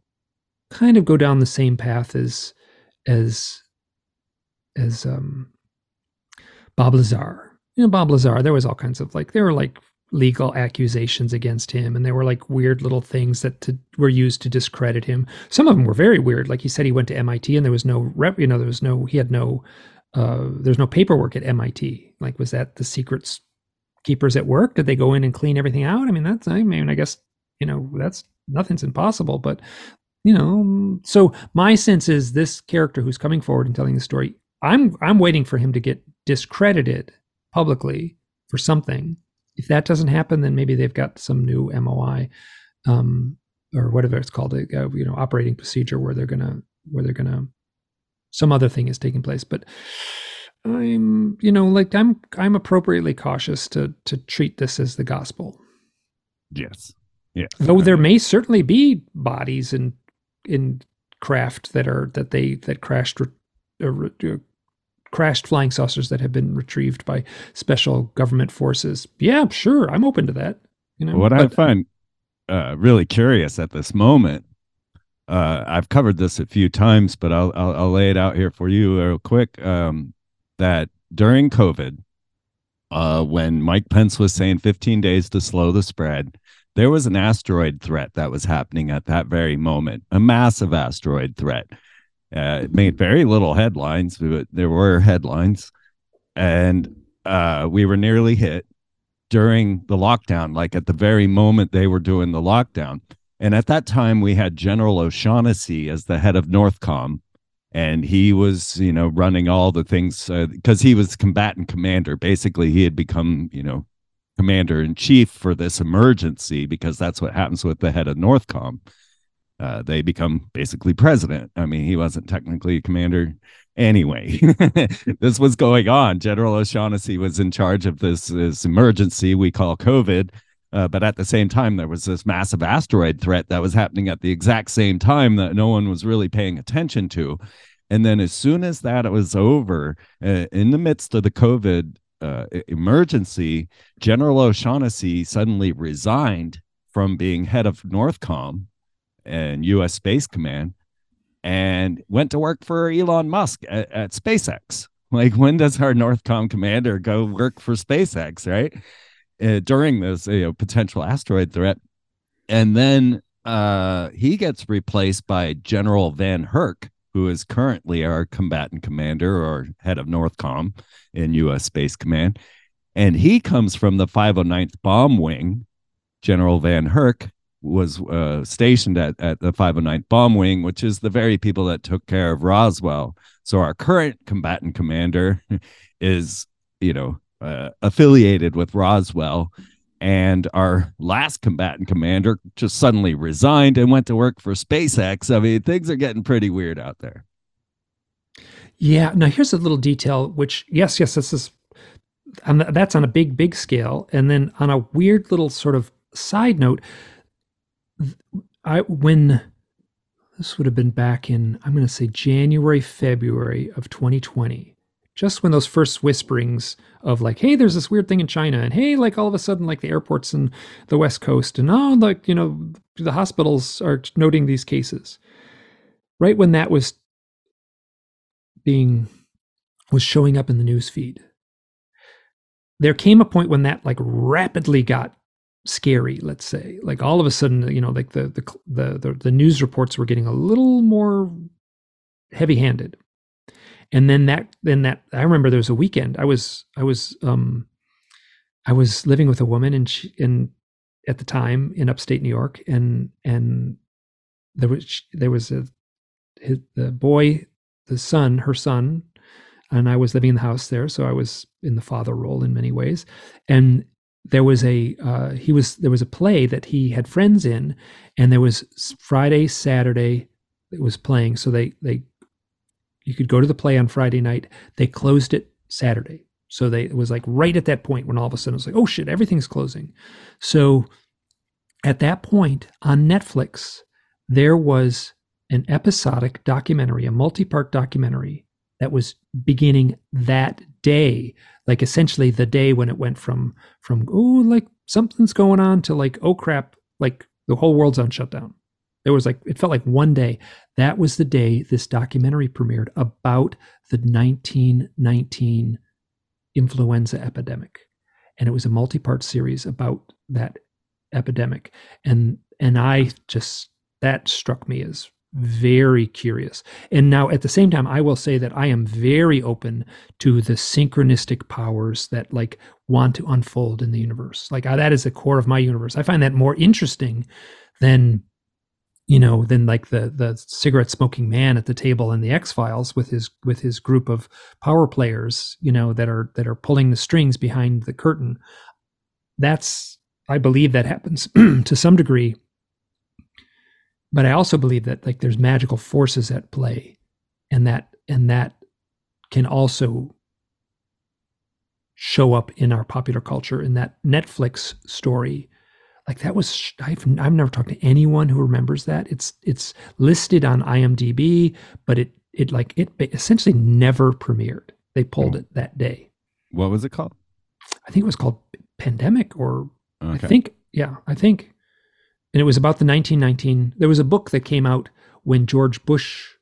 kind of go down the same path as as as um Bob Lazar. You know, Bob Lazar. There was all kinds of like there were like legal accusations against him and there were like weird little things that to, were used to discredit him. Some of them were very weird. Like he said he went to mit and there was no rep you know there was no he had no uh there's no paperwork at mit like was that the secrets keepers at work? Did they go in and clean everything out? I mean that's i mean i guess you know that's nothing's impossible but you know so my sense is this character who's coming forward and telling the story i'm i'm waiting for him to get discredited publicly for something if that doesn't happen, then maybe they've got some new MOI um, or whatever it's called, a, you know, operating procedure where they're gonna where they're gonna some other thing is taking place. But I'm, you know, like I'm I'm appropriately cautious to to treat this as the gospel. Yes. Yeah. Though there may certainly be bodies in in craft that are that they that crashed or, or crashed flying saucers that have been retrieved by special government forces. Yeah, sure, I'm open to that. You know, what but, I find uh, really curious at this moment. Uh, I've covered this a few times, but I'll, I'll, I'll lay it out here for you real quick. Um, that during COVID, uh, when Mike Pence was saying 15 days to slow the spread, there was an asteroid threat that was happening at that very moment, a massive asteroid threat. Uh, it made very little headlines, but there were headlines. And uh, we were nearly hit during the lockdown, like at the very moment they were doing the lockdown. And at that time, we had General O'Shaughnessy as the head of Northcom. And he was, you know, running all the things because uh, he was combatant commander. Basically, he had become, you know, commander in chief for this emergency because that's what happens with the head of Northcom uh, they become basically president. I mean, he wasn't technically a commander anyway. this was going on. General O'Shaughnessy was in charge of this, this emergency we call COVID. Uh, but at the same time, there was this massive asteroid threat that was happening at the exact same time that no one was really paying attention to. And then, as soon as that was over, uh, in the midst of the COVID uh, emergency, General O'Shaughnessy suddenly resigned from being head of Northcom and U.S. Space Command, and went to work for Elon Musk at, at SpaceX. Like, when does our Northcom commander go work for SpaceX, right? uh, during this you know, potential asteroid threat. And then uh, he gets replaced by General VanHerck, who is currently our combatant commander or head of NORTHCOM in U.S. Space Command. And he comes from the 509th Bomb Wing. General VanHerck was uh, stationed at, at the 509th Bomb Wing, which is the very people that took care of Roswell. So our current combatant commander is, you know, uh, affiliated with Roswell. And our last combatant commander just suddenly resigned and went to work for SpaceX. I mean, things are getting pretty weird out there. Yeah. Now, here's a little detail, which, yes, yes, this is, and that's on a big, big scale. And then on a weird little sort of side note, I, when this would have been back in, I'm going to say January, February of 2020, just when those first whisperings of like, hey, there's this weird thing in China, and hey, like all of a sudden, like the airports in the West Coast, and oh, like, you know, the hospitals are noting these cases. Right when that was being, was showing up in the news feed, there came a point when that like rapidly got scary let's say. Like all of a sudden you know like the the the the, the news reports were getting a little more heavy handed and then that then that i remember there was a weekend i was i was um i was living with a woman and she in at the time in upstate new york and and there was there was a his, the boy the son her son and i was living in the house there so i was in the father role in many ways. And there was a uh, he was there was a play that he had friends in, and there was Friday, Saturday it was playing. So they they you could go to the play on Friday night. They closed it Saturday. So they it was like right at that point when all of a sudden it was like, oh shit, everything's closing. So at that point on Netflix, there was an episodic documentary, a multi-part documentary that was beginning that day like essentially the day when it went from from oh like something's going on to like oh crap like the whole world's on shutdown there was like it felt like one day. That was the day this documentary premiered about the 1919 influenza epidemic. And it was a multi-part series about that epidemic. And and i just that struck me as very curious. And now at the same time, I will say that I am very open to the synchronistic powers that like want to unfold in the universe. Like that is the core of my universe. I find that more interesting than you know than like the the cigarette smoking man at the table in the X Files with his with his group of power players, you know, that are that are pulling the strings behind the curtain. That's I believe that happens to some degree but I also believe that like there's magical forces at play, and that and that can also show up in our popular culture. In that Netflix story, like that was I've I've never talked to anyone who remembers that. It's it's listed on IMDb, but it it like it essentially never premiered. They pulled hmm. it that day. What was it called? I think it was called Pandemic, or okay. I think yeah, I think and it was about the 1919. There was a book that came out when George Bush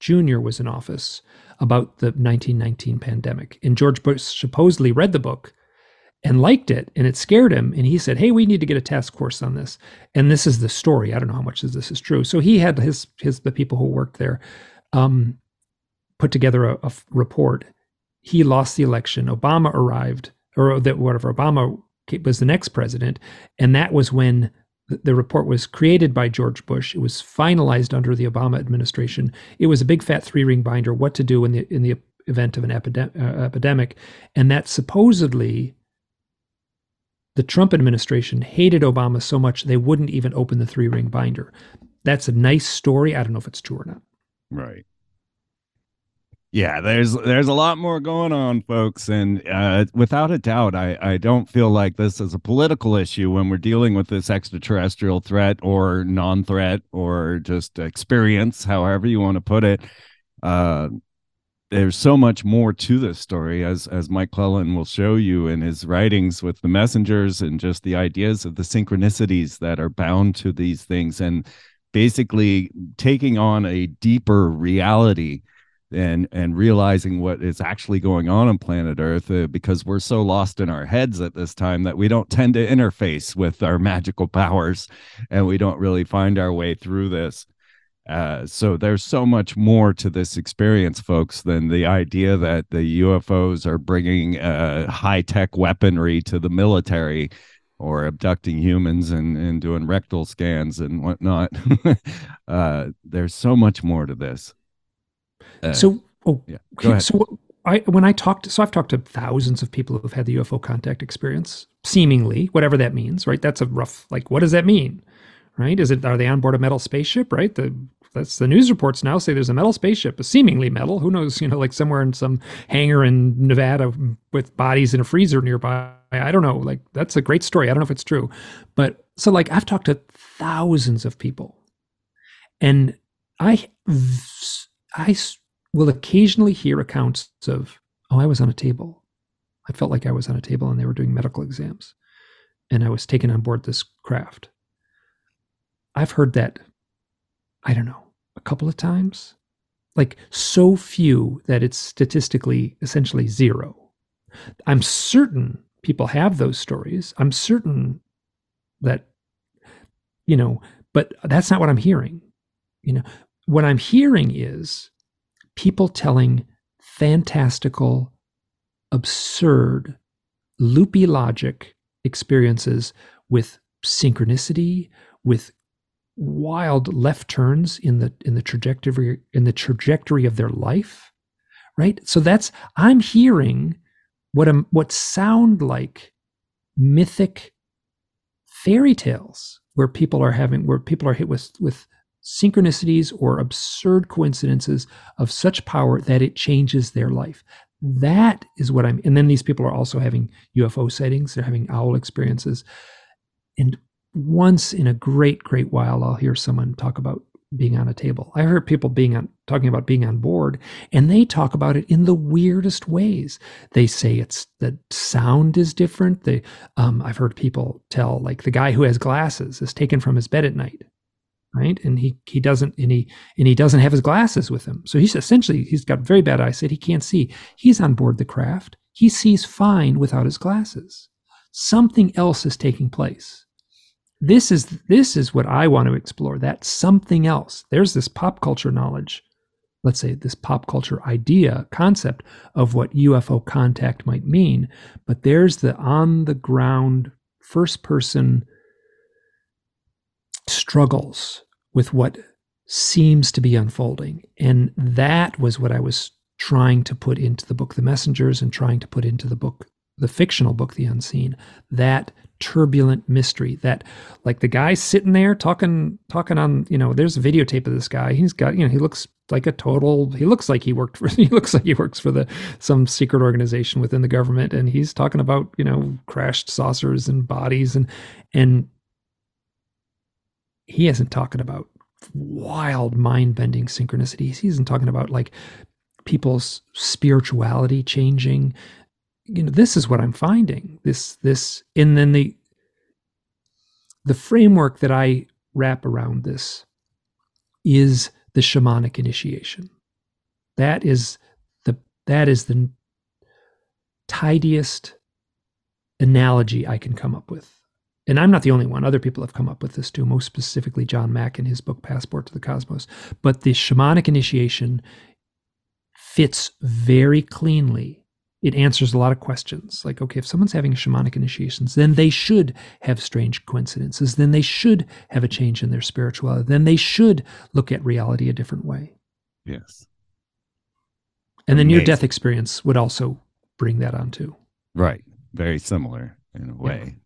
Jr. was in office about the 1919 pandemic. And George Bush supposedly read the book and liked it, and it scared him. And he said, "Hey, we need to get a task force on this." And this is the story. I don't know how much of this is true. So he had his his the people who worked there um, put together a, a report. He lost the election. Obama arrived, or that whatever Obama was the next president. And that was when the report was created by George Bush. It was finalized under the Obama administration. It was a big fat three ring binder what to do in the in the event of an epidem- uh, epidemic, and that supposedly the Trump administration hated Obama so much they wouldn't even open the three ring binder. That's a nice story. I don't know if it's true or not. Right yeah there's there's a lot more going on folks and uh, without a doubt I, I don't feel like this is a political issue when we're dealing with this extraterrestrial threat or non-threat or just experience however you want to put it. Uh, there's so much more to this story as as mike clelland will show you in his writings with the messengers and just the ideas of the synchronicities that are bound to these things and basically taking on a deeper reality and and realizing what is actually going on on planet earth uh, because we're so lost in our heads at this time that we don't tend to interface with our magical powers and we don't really find our way through this uh, so there's so much more to this experience, folks, than the idea that the UFOs are bringing uh, high tech weaponry to the military or abducting humans and, and doing rectal scans and whatnot. uh, there's so much more to this. Uh, so, oh, yeah. Okay, so I when I talked, so I've talked to thousands of people who've had the UFO contact experience, seemingly, whatever that means, right? That's a rough, like, what does that mean? right? Is it are they on board a metal spaceship? Right. The that's the news reports now say there's a metal spaceship, a seemingly metal. Who knows? You know, like somewhere in some hangar in Nevada with bodies in a freezer nearby. I don't know. Like that's a great story. I don't know if it's true, but so like I've talked to thousands of people, and I I will occasionally hear accounts of oh I was on a table. I felt like I was on a table and they were doing medical exams, and I was taken on board this craft I've heard that, I don't know, a couple of times. Like so few that it's statistically essentially zero. I'm certain people have those stories. I'm certain that, you know, but that's not what I'm hearing. You know, what I'm hearing is people telling fantastical, absurd, loopy logic experiences with synchronicity, with wild left turns in the in the trajectory in the trajectory of their life right? So that's i'm hearing what what sound like mythic fairy tales where people are having where people are hit with with synchronicities or absurd coincidences of such power that it changes their life that is what i'm and then these people are also having ufo sightings they're having owl experiences and once in a great, great while, I'll hear someone talk about being on a table. I heard people being on talking about being on board, and they talk about it in the weirdest ways. They say it's the sound is different. They, um, I've heard people tell like the guy who has glasses is taken from his bed at night, right? And he he doesn't and he and he doesn't have his glasses with him. So he's essentially he's got very bad eyesight. He can't see. He's on board the craft. He sees fine without his glasses. Something else is taking place this is this is what I want to explore. That something else. There's this pop culture knowledge, let's say this pop culture idea, concept of what UFO contact might mean, but there's the on the ground first person struggles with what seems to be unfolding. And that was what I was trying to put into the book The Messengers and trying to put into the book the fictional book The Unseen. That turbulent mystery that like the guy sitting there talking talking on you know there's a videotape of this guy he's got you know he looks like a total he looks like he worked for he looks like he works for the some secret organization within the government and he's talking about you know crashed saucers and bodies and and he isn't talking about wild mind-bending synchronicities. He isn't talking about like people's spirituality changing. You know this is what i'm finding. This this and then the the framework that i wrap around this is the shamanic initiation. That is the that is the tidiest analogy i can come up with and i'm not the only one. Other people have come up with this too. Most specifically john mack in his book passport to the cosmos. But the shamanic initiation fits very cleanly. It answers a lot of questions. Like okay if someone's having shamanic initiations then they should have strange coincidences. Then they should have a change in their spirituality. Then they should look at reality a different way. Yes. And then your death experience would also bring that on too. Right. Very similar in a way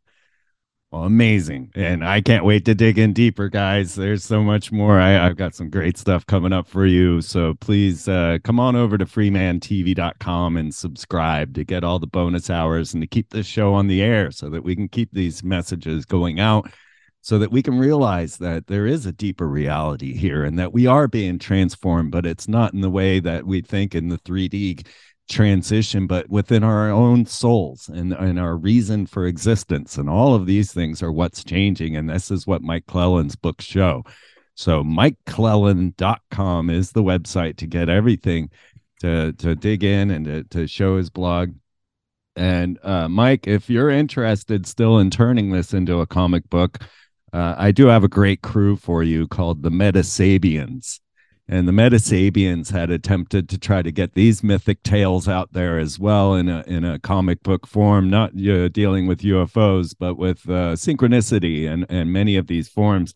well, amazing. And I can't wait to dig in deeper, guys. There's so much more. I, have got some great stuff coming up for you. So please uh, come on over to freemantv.com and subscribe to get all the bonus hours and to keep this show on the air so that we can keep these messages going out so that we can realize that there is a deeper reality here and that we are being transformed, but it's not in the way that we think in the 3D transition, but within our own souls and, and our reason for existence. And all of these things are what's changing. And this is what Mike Clelland's books show. So, MikeClelland.com is the website to get everything. to to dig in and to, to show his blog. And uh, Mike, if you're interested still in turning this into a comic book, uh, I do have a great crew for you called the Metasabians. And the Metasabians had attempted to try to get these mythic tales out there as well in a in a comic book form, not uh, dealing with UFOs, but with uh, synchronicity and and many of these forms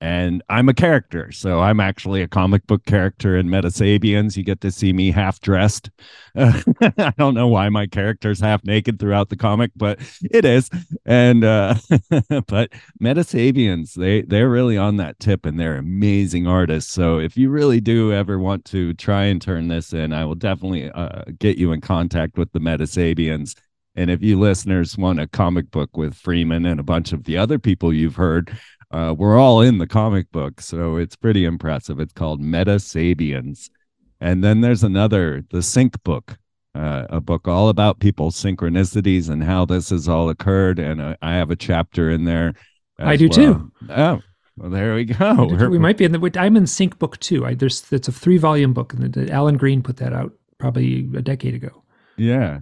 and I'm a character. So I'm actually a comic book character in Metasabians. You get to see me half dressed. Uh, I don't know why my character's half naked throughout the comic, but it is. And uh but Metasabians, they they're really on that tip and they're amazing artists. So if you really do ever want to try and turn this in, I will definitely uh, get you in contact with the Metasabians. And if you listeners want a comic book with Freeman and a bunch of the other people you've heard, uh, we're all in the comic book, so it's pretty impressive. It's called Meta Sabians, And then there's another, the Sync book, uh, a book all about people's synchronicities and how this has all occurred. And uh, I have a chapter in there. I do well. too. Oh, well, there we go. We might be in the. I'm in Sync book too. I, there's it's a three volume book, and Alan Green put that out probably a decade ago. Yeah,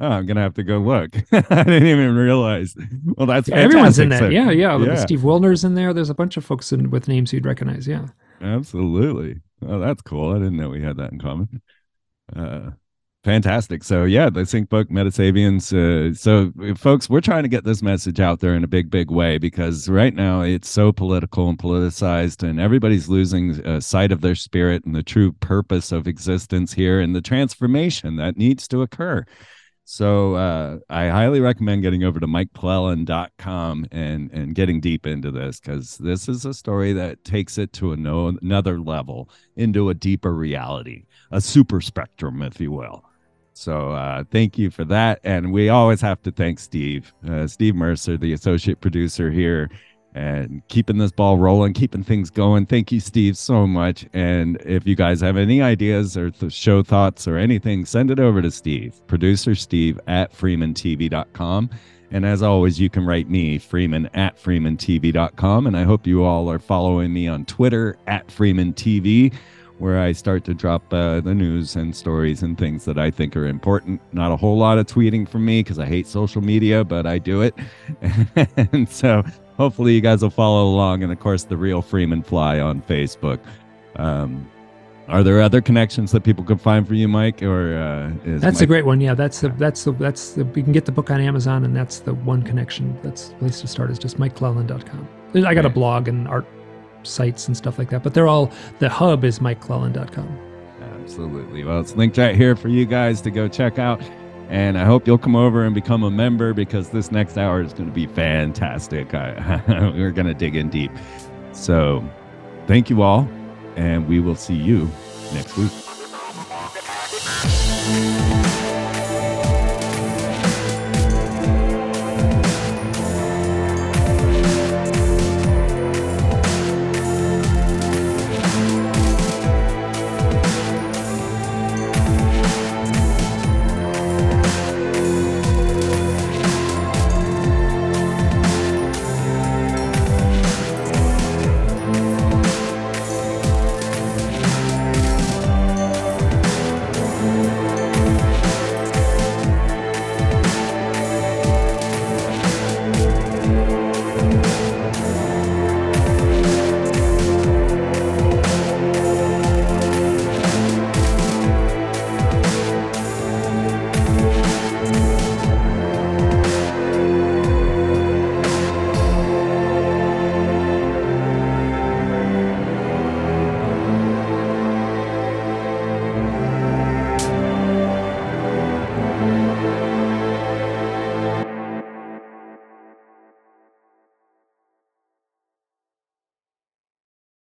Oh, I'm gonna have to go look. I didn't even realize. Well, that's yeah, everyone's in that. So, yeah, yeah, yeah. Steve Wilner's in there. There's a bunch of folks in, with names you'd recognize. Yeah, absolutely. Oh, that's cool. I didn't know we had that in common. Uh, fantastic. So yeah, the Sync book, Metasabians. Uh, so folks, we're trying to get this message out there in a big, big way because right now it's so political and politicized, and everybody's losing uh, sight of their spirit and the true purpose of existence here and the transformation that needs to occur. So uh, I highly recommend getting over to mikeclelland.com and and getting deep into this because this is a story that takes it to a no, another level, into a deeper reality, a super spectrum, if you will. So uh, thank you for that, and we always have to thank Steve, uh, Steve Mercer, the associate producer here and keeping this ball rolling, keeping things going. Thank you, Steve, so much. And if you guys have any ideas or th- show thoughts or anything, send it over to Steve, producer Steve at freemantv.com. And as always, you can write me, Freeman at freemantv.com. And I hope you all are following me on Twitter at freemantv, where I start to drop uh, the news and stories and things that I think are important. Not a whole lot of tweeting from me because I hate social media, but I do it. and so hopefully you guys will follow along and of course the real freeman fly on facebook. Um, are there other connections that people can find for you mike or uh, that's mike- a great one. Yeah that's the that's the that's the we can get the book on amazon and that's the one connection that's the place to start is just mikeclelland.com i got a blog and art sites and stuff like that but they're all the hub is mikeclelland.com absolutely. Well it's linked right here for you guys to go check out and I hope you'll come over and become a member because this next hour is going to be fantastic. I, we're going to dig in deep. So thank you all, and we will see you next week.